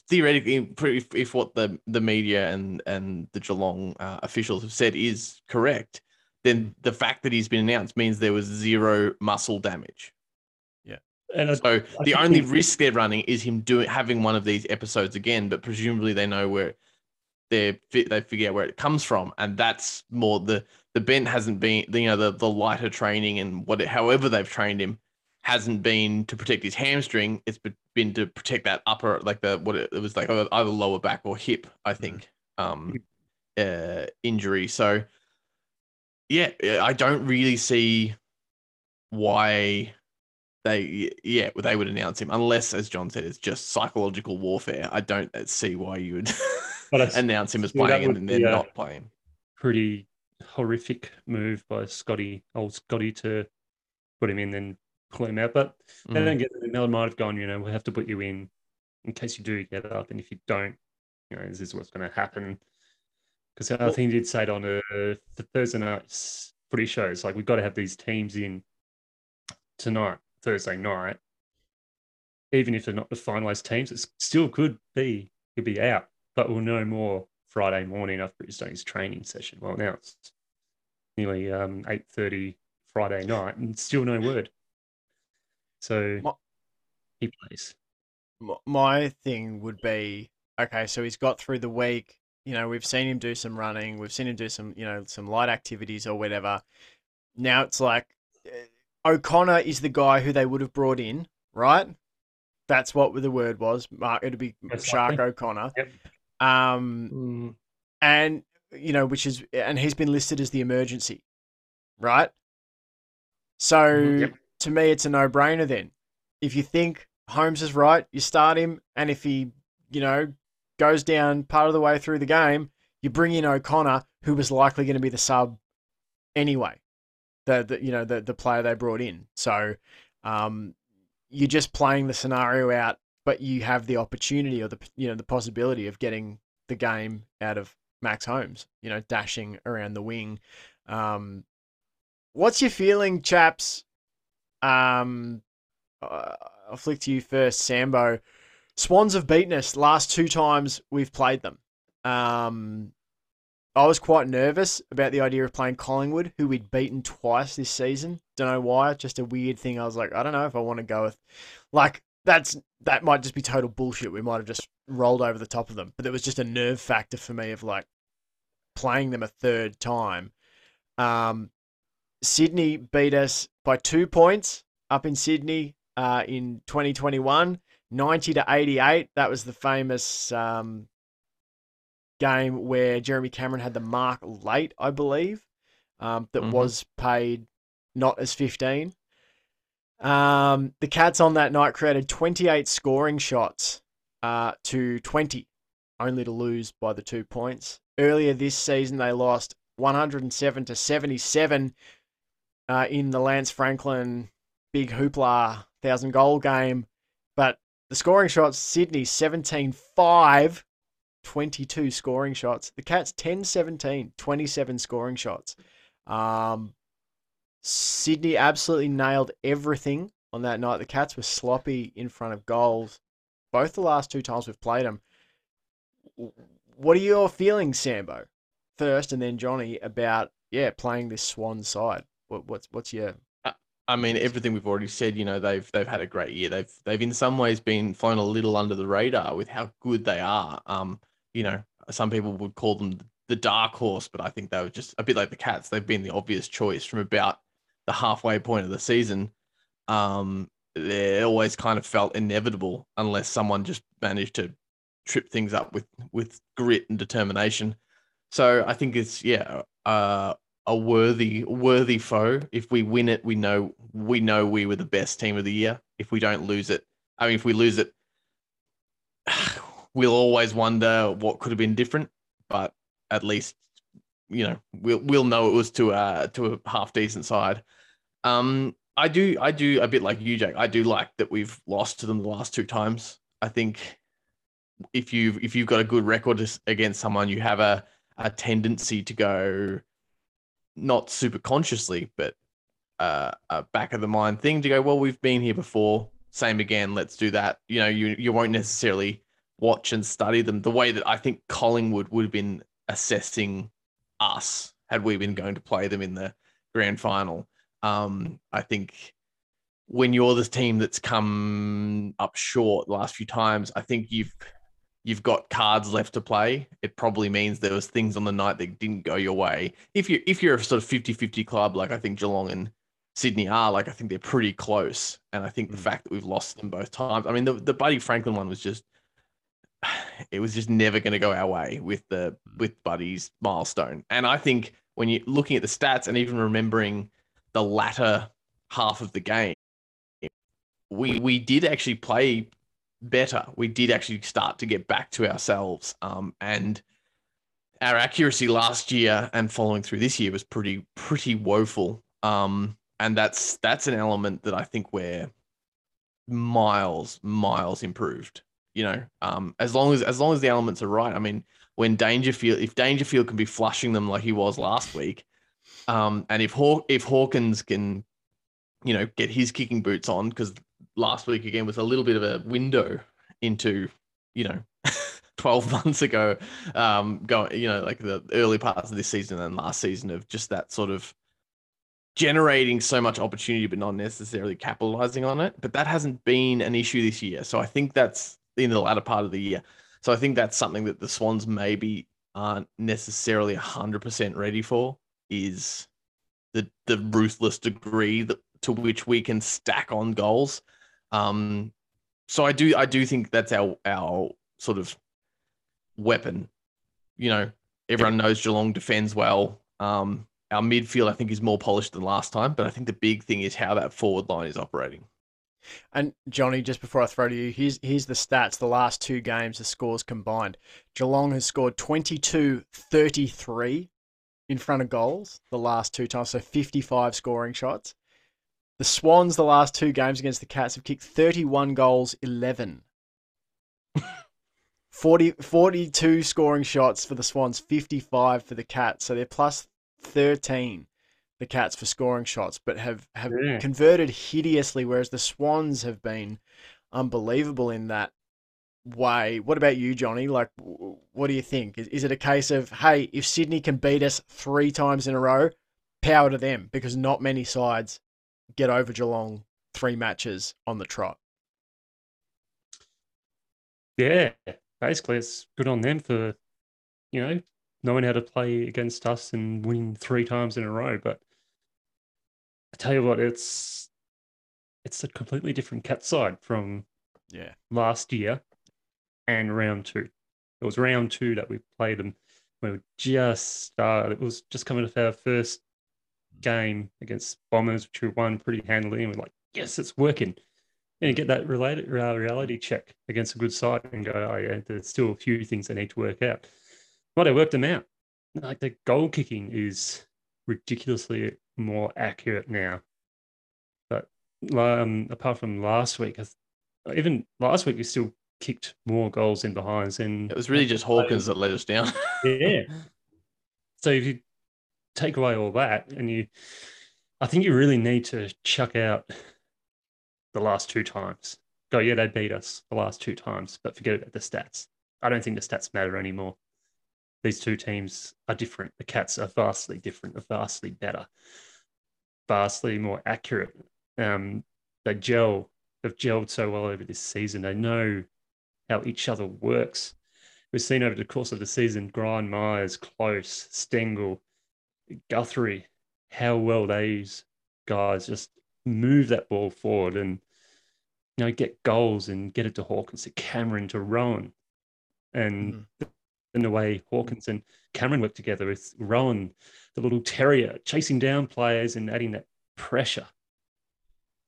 theoretically if, if what the the media and and the Geelong uh, officials have said is correct, then the fact that he's been announced means there was zero muscle damage. Yeah. And I, So the think only he- risk they're running is him doing having one of these episodes again, but presumably they know where they they figure out where it comes from, and that's more the the bent hasn't been you know the the lighter training and what however they've trained him hasn't been to protect his hamstring. It's been to protect that upper like the what it, it was like either lower back or hip, I think, um, uh, injury. So yeah, I don't really see why they yeah they would announce him unless as john said it's just psychological warfare i don't see why you would But I announce him as playing and then not playing pretty horrific move by Scotty, old Scotty, to put him in and pull him out. But they Mm. don't get it. Mel might have gone, you know, we'll have to put you in in case you do get up. And if you don't, you know, this is what's going to happen. Because I Well- think he did say it on a, the Thursday night's footy shows, like, we've got to have these teams in tonight, Thursday night. Even if they're not the finalised teams, it still could be, he'll be out. But we'll know more Friday morning after he's done his training session. Well, now it's nearly um, 8.30 Friday night and still no word. So My- he plays. My thing would be okay so he's got through the week you know we've seen him do some running we've seen him do some you know some light activities or whatever now it's like uh, o'connor is the guy who they would have brought in right that's what the word was mark it'd be Most shark likely. o'connor Yep. Um Mm. and you know which is and he's been listed as the emergency right so Mhm, yep. to me it's a no-brainer then if you think holmes is right you start him and if he you know goes down part of the way through the game you bring in o'connor who was likely going to be the sub anyway the, the you know the, the player they brought in so um you're just playing the scenario out but you have the opportunity or the you know the possibility of getting the game out of Max Holmes, you know, dashing around the wing. Um, what's your feeling, chaps? Um, uh, I'll flick to you first, Sambo. Swans have beaten us last two times we've played them. Um, I was quite nervous about the idea of playing Collingwood, who we'd beaten twice this season. Don't know why, just a weird thing. I was like, I don't know if I want to go with, like, that's that might just be total bullshit. We might have just rolled over the top of them, but it was just a nerve factor for me of like playing them a third time. Um, Sydney beat us by two points up in Sydney uh, in 2021, 90 to 88. That was the famous um, game where Jeremy Cameron had the mark late, I believe, um, that Mhm. was paid not as 15. Um, the Cats on that night created 28 scoring shots uh, to 20, only to lose by the two points. Earlier this season, they lost 107 to 77 uh, in the Lance Franklin big hoopla thousand goal game. But the scoring shots, Sydney 17 5, 22 scoring shots. The Cats 10 17, 27 scoring shots. Um, Sydney absolutely nailed everything on that night. The Cats were sloppy in front of goals both the last two times we've played them. What are your feelings, Sambo, first, and then Johnny, about yeah, playing this Swan side? What, what's what's your I mean, everything we've already said. You know, they've they've had a great year. They've they've in some ways been flown a little under the radar with how good they are. Um, you know, some people would call them the dark horse, but I think they were just a bit like the Cats. They've been the obvious choice from about the halfway point of the season. Um, they always kind of felt inevitable unless someone just managed to trip things up with with grit and determination. So I think it's yeah, uh, a worthy worthy foe. If we win it, we know we know we were the best team of the year. If we don't lose it, I mean, if we lose it, we'll always wonder what could have been different. But at least you know we'll we'll know it was to a to a half decent side. Um, I do I do a bit like you, Jake. I do like that we've lost to them the last two times. I think if you've if you've got a good record against someone, you have a a tendency to go not super consciously, but uh, a back of the mind thing to go, well, we've been here before. Same again. Let's do that. You know, you you won't necessarily watch and study them the way that I think Collingwood would have been assessing us had we been going to play them in the grand final. Um, I think when you're this team that's come up short the last few times, I think you've you've got cards left to play, it probably means there was things on the night that didn't go your way. If you if you're a sort of 50-50 club, like I think Geelong and Sydney are, like I think they're pretty close. And I think the mm. fact that we've lost them both times, I mean the, the Buddy Franklin one was just it was just never going to go our way with the with Buddy's milestone. And I think when you're looking at the stats and even remembering the latter half of the game, we we did actually play better. We did actually start to get back to ourselves. Um, and our accuracy last year and following through this year was pretty pretty woeful. Um, and that's that's an element that I think we're miles miles improved. You know, um, as long as as long as the elements are right. I mean, when Dangerfield, if Dangerfield can be flushing them like he was last week, um, and if Haw- if Hawkins can, you know, get his kicking boots on because last week again was a little bit of a window into, you know, 12 months ago, um, going, you know, like the early parts of this season and last season of just that sort of generating so much opportunity, but not necessarily capitalizing on it. But that hasn't been an issue this year. So I think that's in the latter part of the year. So I think that's something that the Swans maybe aren't necessarily 100% ready for is the the ruthless degree that, to which we can stack on goals. Um, so I do I do think that's our our sort of weapon. You know, everyone knows Geelong defends well. Um, our midfield I think is more polished than last time, but I think the big thing is how that forward line is operating. And Johnny, just before I throw to you, here's here's the stats. The last two games, the scores combined. Geelong has scored 22-33 in front of goals the last two times, so 55 scoring shots. The Swans, the last two games against the Cats, have kicked 31 goals, 11. 40, 42 scoring shots for the Swans, 55 for the Cats. So they're plus 13, the Cats, for scoring shots, but have, have yeah. converted hideously, whereas the Swans have been unbelievable in that way. What about you, Johnny? Like, what do you think? Is, is it a case of, hey, if Sydney can beat us three times in a row, power to them because not many sides get over Geelong three matches on the trot. Yeah, basically, it's good on them for, you know, knowing how to play against us and winning three times in a row. But I tell you what, it's it's a completely different cat side from yeah last year and round two. It was round two that we played them. We were just started. It was just coming off our first game against Bombers, which we won pretty handily, and we're like, yes, it's working. And get that related reality check against a good side and go, oh yeah, there's still a few things that need to work out. But I worked them out. Like the goal kicking is ridiculously more accurate now. But um, apart from last week, even last week we still kicked more goals in behinds. And it was really just Hawkins that let us down. yeah. So if you take away all that, and you, I think you really need to chuck out the last two times. Go, yeah, they beat us the last two times, but forget about the stats. I don't think the stats matter anymore. these two teams are different. The Cats are vastly different, are vastly better, vastly more accurate. Um, they gel, they've gelled so well over this season. They know how each other works. We've seen over the course of the season, Gryan, Miers, Close, Stengle, Guthrie, how well these guys just move that ball forward and you know get goals and get it to Hawkins, to Cameron, to Rohan, and Mhm. and the way Hawkins and Cameron work together with Rohan, the little terrier, chasing down players and adding that pressure.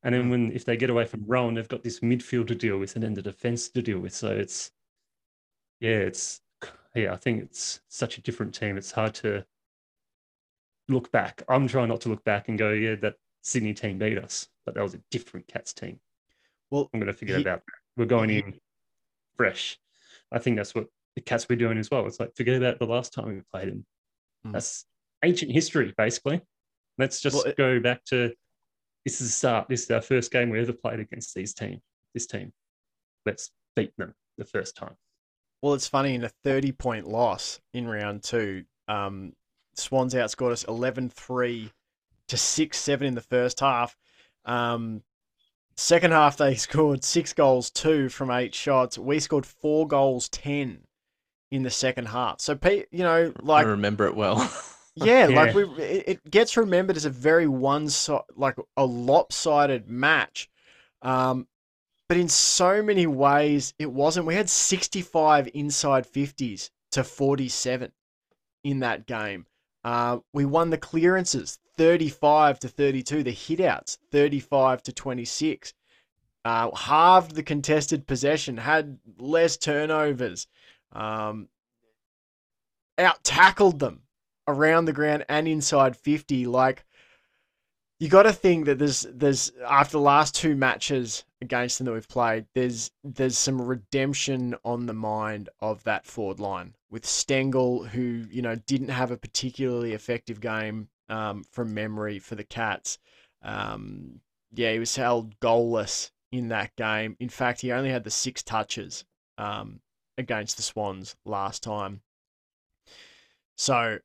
And then Mm. when if they get away from Rohan, they've got this midfield to deal with and then the defense to deal with. So it's yeah, it's yeah, I think it's such a different team. It's hard to look back. I'm trying not to look back and go, yeah, that Sydney team beat us, but that was a different Cats team. Well, I'm going to forget he- about that. We're going he- in fresh. I think that's what the Cats were doing as well. It's like forget about the last time we played them. Mm. That's ancient history, basically. Let's just Well, it- go back to this is the start. This is our first game we ever played against these team. This team. Let's beat them the first time. Well, it's funny in a 30 point loss in round two, um, Swans outscored us 11 3 to 6 7 in the first half. Um, second half, they scored six goals, two from eight shots. We scored four goals, 10 in the second half. So, Pete, you know, like, I remember it well. yeah, like we, it, it gets remembered as a very one side, like a lopsided match. Um, but in so many ways, it wasn't. We had 65 inside 50s to 47 in that game. Uh, we won the clearances 35 to 32, the hitouts 35 to 26. Uh, halved the contested possession, had less turnovers, um, out tackled them around the ground and inside 50. Like, you got to think that there's there's after the last two matches against them that we've played, there's there's some redemption on the mind of that forward line with Stengle, who you know didn't have a particularly effective game um, from memory for the Cats. Um, yeah, he was held goalless in that game. In fact, he only had the six touches um, against the Swans last time. So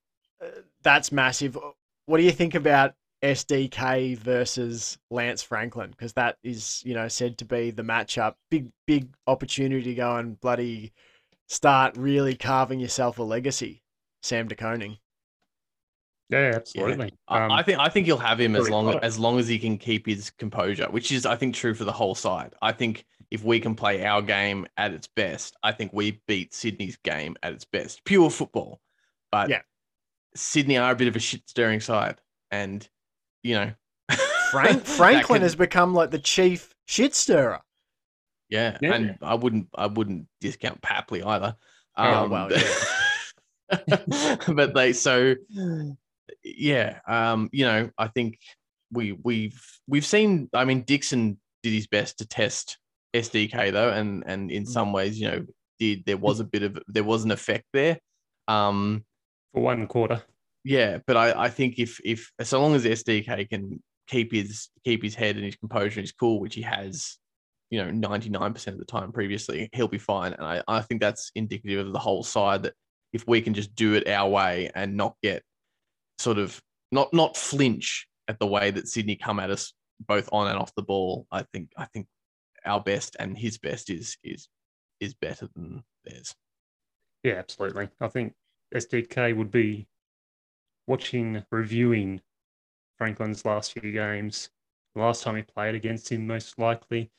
that's massive. What do you think about SDK versus Lance Franklin? Because that is, you know, said to be the matchup. Big, big opportunity to go and bloody start really carving yourself a legacy, Sam De Koning. Yeah, absolutely. I- Um, I think I think he'll have him as long close. as long as he can keep his composure, which is I think true for the whole side. I think if we can play our game at its best, I think we beat Sydney's game at its best. Pure football, but Yeah. Sydney are a bit of a shit stirring side, and you know, Frank Franklin can- has become like the chief shit stirrer. yeah, Yeah. and I wouldn't I wouldn't discount Papley either. Oh, well, but they so yeah, um, you know, I think we we've we've seen. I mean, Dixon did his best to test SDK though, and and in some ways, you know, did there was a bit of there was an effect there. Um, for one quarter. yeah, but I, I think if if so long as SDK can keep his keep his head and his composure and his cool, which he has, you know, ninety nine percent of the time previously, he'll be fine. And I, I think that's indicative of the whole side that if we can just do it our way and not get sort of not not flinch at the way that Sydney come at us both on and off the ball, I think I think our best and his best is is is better than theirs. Yeah, absolutely. I think SDK would be watching, reviewing Franklin's last few games, last time he played against him, most likely,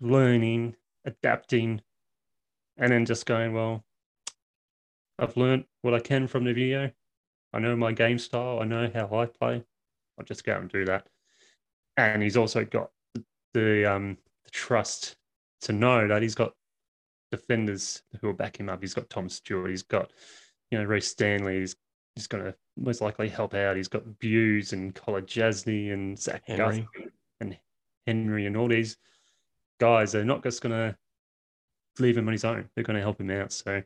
learning, adapting, and then just going, well, I've learned what I can from the video. I know my game style. I know how I play. I'll just go out and do that. And he's also got the um the trust to know that he's got defenders who will back him up. He's got Tom Stewart. He's got, you know, Rhys Stanley. is he's going to most likely help out. He's got Bews and Kolodjashnij and Zach Henry. Guthrie and Henry and all these guys. They're not just going to leave him on his own. They're going to help him out. So,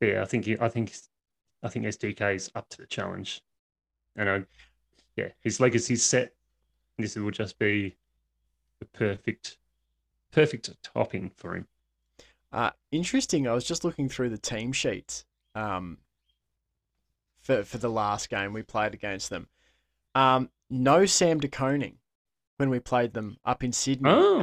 yeah, I think he, I think I think SDK is up to the challenge, and I, yeah, his legacy's set. This will just be the perfect, perfect topping for him. Uh, interesting. I was just looking through the team sheets um, for for the last game we played against them. Um, no Sam De Koning when we played them up in Sydney. Oh.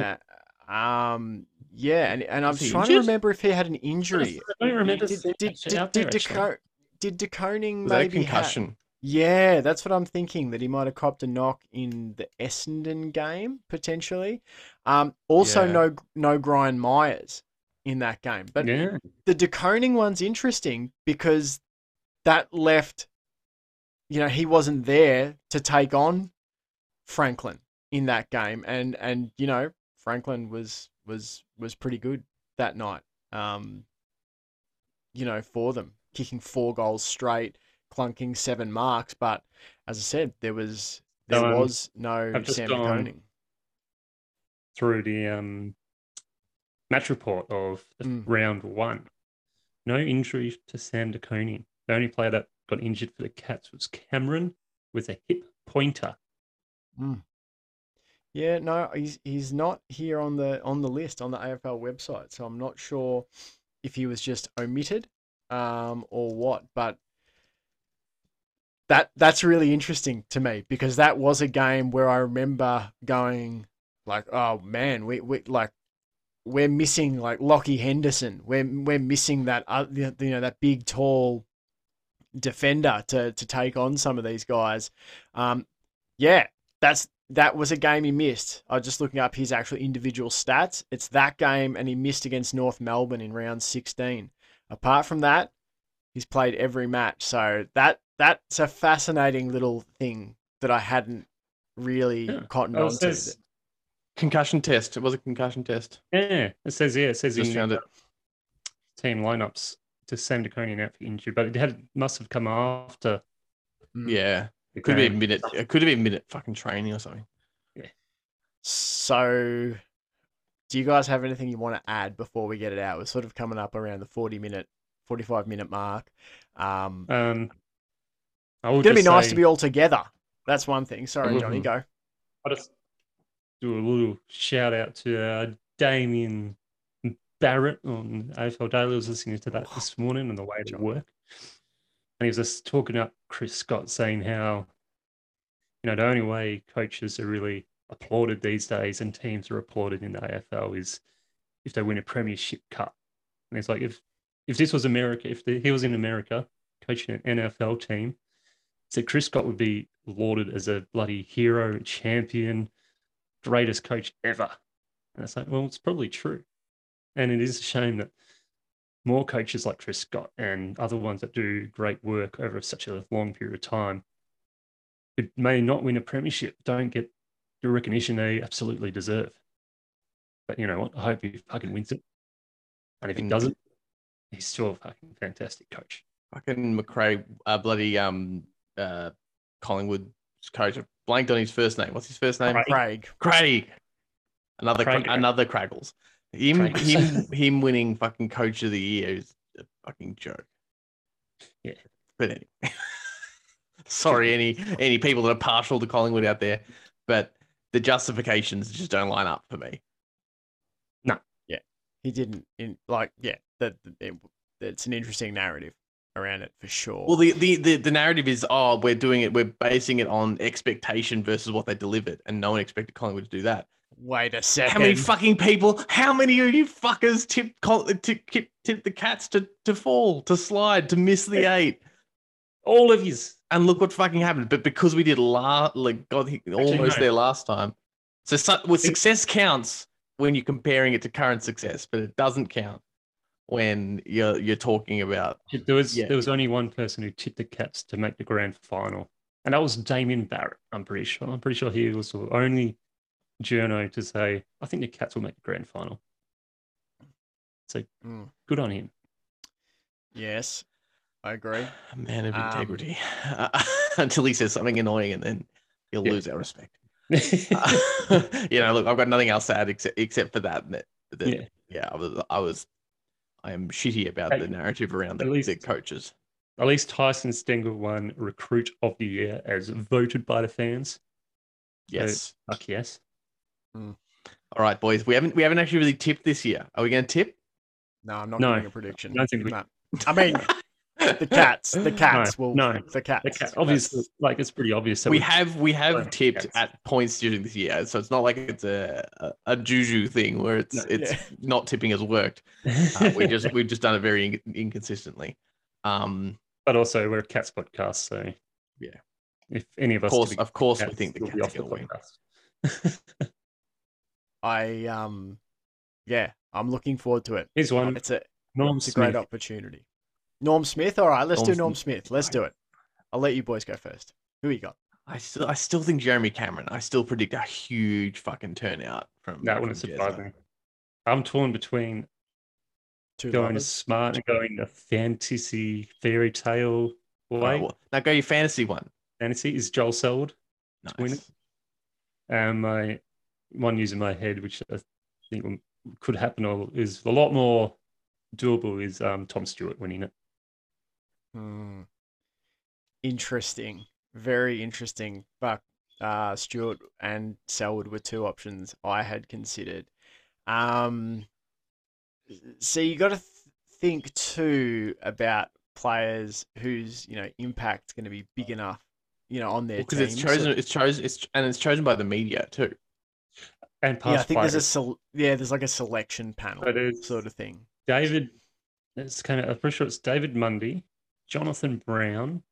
Uh, um, yeah, and, and I'm Was he trying to remember if he had an injury. I don't remember Did seeing did did, did, there, actually. DeCo- did De Koning Was a maybe ha- concussion? yeah, that's what I'm thinking. That he might have copped a knock in the Essendon game potentially. Um, also Yeah. no no Gryan Miers in that game, but yeah, the De Koning one's interesting because that left, you know, he wasn't there to take on Franklin in that game, and and you know Franklin was was was pretty good that night. Um, you know, for them kicking four goals straight, clunking seven marks, but as I said, there was there Um, was no Sam De Koning. through the um, match report of Mm. round one. No injury to Sam De Koning. The only player that got injured for the Cats was Cameron with a hip pointer. Yeah, no, he's he's not here on the on the list on the AFL website, so I'm not sure if he was just omitted um, or what. But that that's really interesting to me because that was a game where I remember going like, oh man, we we like we're missing like Lachie Henderson. We're we're missing that uh, you know that big tall defender to to take on some of these guys. Um, yeah, that's that was a game he missed. I was just looking up his actual individual stats. It's that game, and he missed against North Melbourne in round 16. Apart from that, he's played every match. So that that's a fascinating little thing that I hadn't really Yeah. cottoned on to. says, Concussion test. It was a concussion test. yeah, it says yeah, it says Just found it. team lineups to Sam De Koning out for injury, but it had must have come after. Mm. Yeah. it Could be a game. minute. It could have been minute fucking training or something. Yeah. So, do you guys have anything you want to add before we get it out? We're sort of coming up around the 40 minute, 45 minute mark. Um, Um, I would it's going to be just nice say- to be all together. That's one thing. Sorry, Johnny, Mhm. go. I'll just do a little shout out to uh, Damian Barrett on AFL Daily. I was listening to that this morning on the way to work. And he was just talking up Chris Scott, saying how, you know, the only way coaches are really applauded these days and teams are applauded in the AFL is if they win a premiership cup. And it's like, if if this was America, if the, he was in America coaching an NFL team, so Chris Scott would be lauded as a bloody hero, champion, greatest coach ever. And it's like, well, it's probably true. And it is a shame that more coaches like Chris Scott and other ones that do great work over such a long period of time who may not win a premiership don't get the recognition they absolutely deserve. But you know what? I hope he fucking wins it. And if he doesn't, he's still a fucking fantastic coach. Fucking McRae, uh, bloody um, uh, Collingwood coach. I blanked on his first name. What's his first name? Craig. Craig. Craig. Another Cra- Craig. another Craggles. Him Craig. him him winning fucking coach of the year is a fucking joke. Yeah. But anyway. Sorry, any any people that are partial to Collingwood out there, but the justifications just don't line up for me. No. Yeah. He didn't in like yeah. That it, it's an interesting narrative around it for sure. Well, the, the the the narrative is, oh, we're doing it, we're basing it on expectation versus what they delivered, and no one expected Collingwood to do that. Wait a second. How many fucking people? How many of you fuckers tipped Col- tip, tip, tip the cats to to fall, to slide, to miss the eight? All of his. And look what fucking happened. But because we did la like God, he- almost no. there last time. So, su- well, success counts when you're comparing it to current success, but it doesn't count when you're you're talking about There was Yeah. there was only one person who tipped the Cats to make the grand final, and that was Damian Barrett. I'm pretty sure. I'm pretty sure he was the only journo to say, "I think the Cats will make the grand final." So Mm, good on him. yes, I agree. a man of Um, integrity until he says something annoying, and then he'll Yeah. lose our respect. you know, look, I've got nothing else to add except except for that. that, that Yeah. yeah, I was I was I am shitty about Hey, the narrative around the, least- the coaches. At least Tyson Stengle won Recruit of the Year as voted by the fans. Yes. Fuck yes. Hmm. All right, boys. We haven't we haven't actually really tipped this year. Are we going to tip? No, I'm not No, giving a prediction. I don't think we- No. I mean, the cats. The cats will. no. the cats. The cat, obviously, like it's pretty obvious. that we we- have we have tipped cats. at points during this year, so it's not like it's a a, a juju thing where it's No, it's yeah. not tipping has worked. Uh, we just we've just done it very in- inconsistently. Um, but also we're a cats podcast, so Yeah. If any of us, of us, course, of course, we think the we'll be cats off gonna win. podcast. I um, yeah, I'm looking forward to it. Here's one. It's a Norm it's a great opportunity. Norm Smith. All right, let's Norm do Norm Smith. Smith. Let's do it. I'll let you boys go first. Who you got? I still I still think Jeremy Cameron. I still predict a huge fucking turnout from That wouldn't surprise me. I'm torn between Two going lovers. smart and going a fantasy fairy tale All way. right, well, now go your fantasy one. Fantasy is Joel Selwood. Nice. it. And my one using my head, which I think could happen or is a lot more doable, is um, Tom Stewart winning it. Hmm. Interesting. Very interesting. But uh, Stewart and Selwood were two options I had considered. Um, so you got to th- think too about players whose you know impact's going to be big enough, you know, on their Because team. it's chosen. It's chosen. It's and it's chosen by the media too. And past yeah, I think there's a players. yeah, there's like a selection panel sort of thing. David. It's kind of. I'm pretty sure it's David Mundy, Jonathan Brown,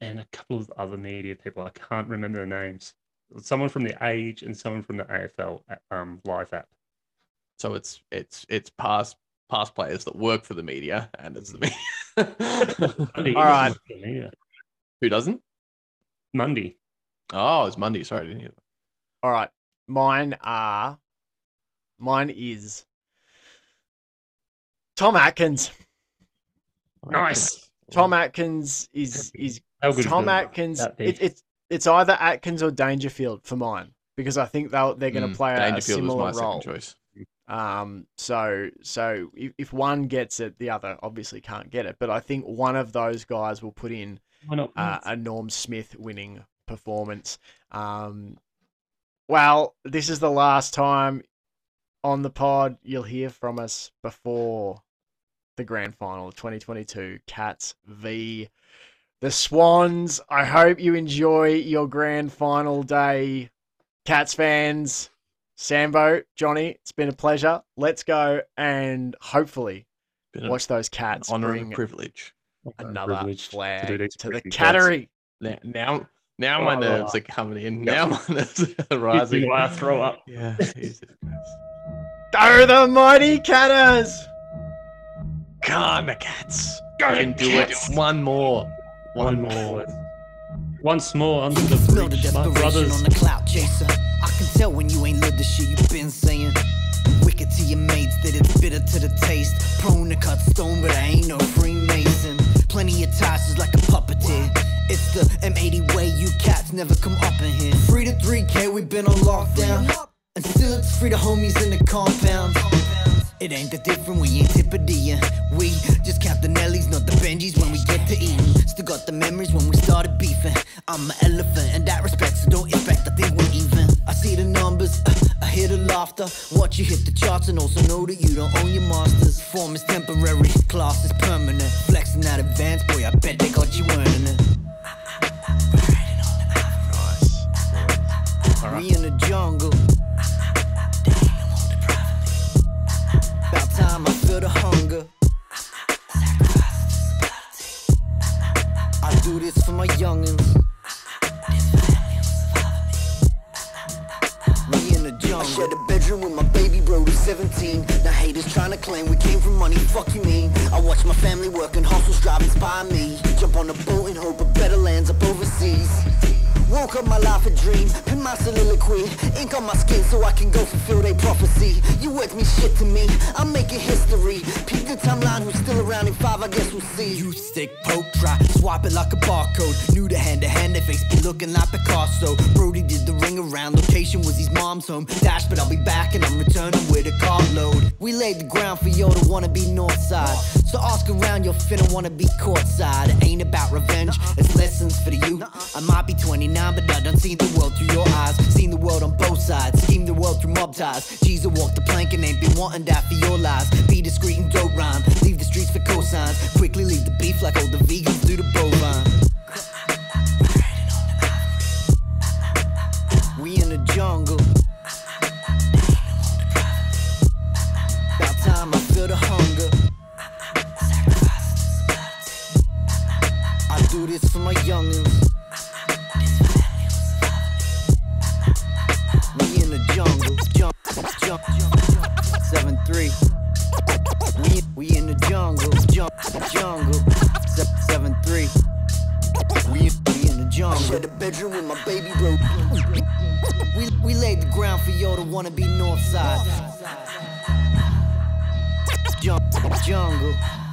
and a couple of other media people. I can't remember the names. Someone from the Age and someone from the AFL um, live app. So it's it's it's past past players that work for the media, and it's the media. Mundy, he All doesn't right. work for the media. Who doesn't? Mundy. Oh, it's Monday. Sorry, I didn't hear that. All right, mine are, mine is Tom Atkins. Nice. Tom Atkins is is How Tom Atkins. that It, it's it's either Atkins or Dangerfield for mine because I think they'll they're going to Mm, play a, a similar my role. choice. Um, so so if, if one gets it, the other obviously can't get it. But I think one of those guys will put in uh, a Norm Smith winning performance. Um, well, this is the last time on the pod you'll hear from us before the grand final 2022 Cats v the Swans. I hope you enjoy your grand final day, Cats fans. Sambo, Johnny, it's been a pleasure. Let's go and hopefully Been watch those cats honor bring and a privilege. another Privileged to flag do to, the cattery. Now, now, now my Oh. nerves are coming in. Yeah. Now my nerves are Gives rising. why I throw up. Yeah, Jesus Christ. Go the mighty Catters! Come on, the cats. Go I can do it. One more. One more. Once more under the Smell the bridge, my desperation brothers. on the cloud chaser. I can tell when you ain't lived the shit you've been saying. Wicked to your mates that it's bitter to the taste. Prone to cut stone, but I ain't no Freemason. Plenty of ties is like a puppeteer. It's the M80 way, you cats never come up in here. Free to 3K, we've been on lockdown. And still it's free to homies in the compound. It ain't that different, we ain't Tippadilla. We just count the Nellies, not the Benjis when we get to eating. Still got the memories when we started beefing. I'm an elephant and that respect, so don't expect I think we're even. I see the numbers, uh, I hear the laughter. Watch you hit the charts and also know that you don't own your masters. Form is temporary, class is permanent. Flexing that advance, boy, I bet they got you earning it. We in the jungle. Time I feel the hunger. I do this for my youngins. We in the jungle. I shared a bedroom with my baby bro who's 17. Now haters trying to claim we came from money. Fuck you mean? I watch my family work and hustle strive inspire me. Jump on a boat and hope a better lands up overseas. Woke up my life a dream, pin my soliloquy. Ink on my skin so I can go fulfill their prophecy. You words me shit to me, I'm making history. Peep the timeline, who's still around in five, I guess we'll see. You stick, poke, try, swap it like a barcode. New to hand to hand, their face be looking like Picasso. Brody did the ring around, location was his mom's home. Dash, but I'll be back and I'm returning with a carload. We laid the ground for yo to wanna be north side So ask around, you're finna wanna be courtside. Ain't about revenge, it's lessons for the youth. I might be 29, but I done seen the world through your eyes. Seen the world on both sides, scheme the world through mob ties. Jesus walk the plank and ain't been wanting that for your lives. Be discreet and dope rhyme, leave the streets for cosigns. Quickly leave the beef like all the vegans do the bovine. Wanna be north side. Jump, jungle.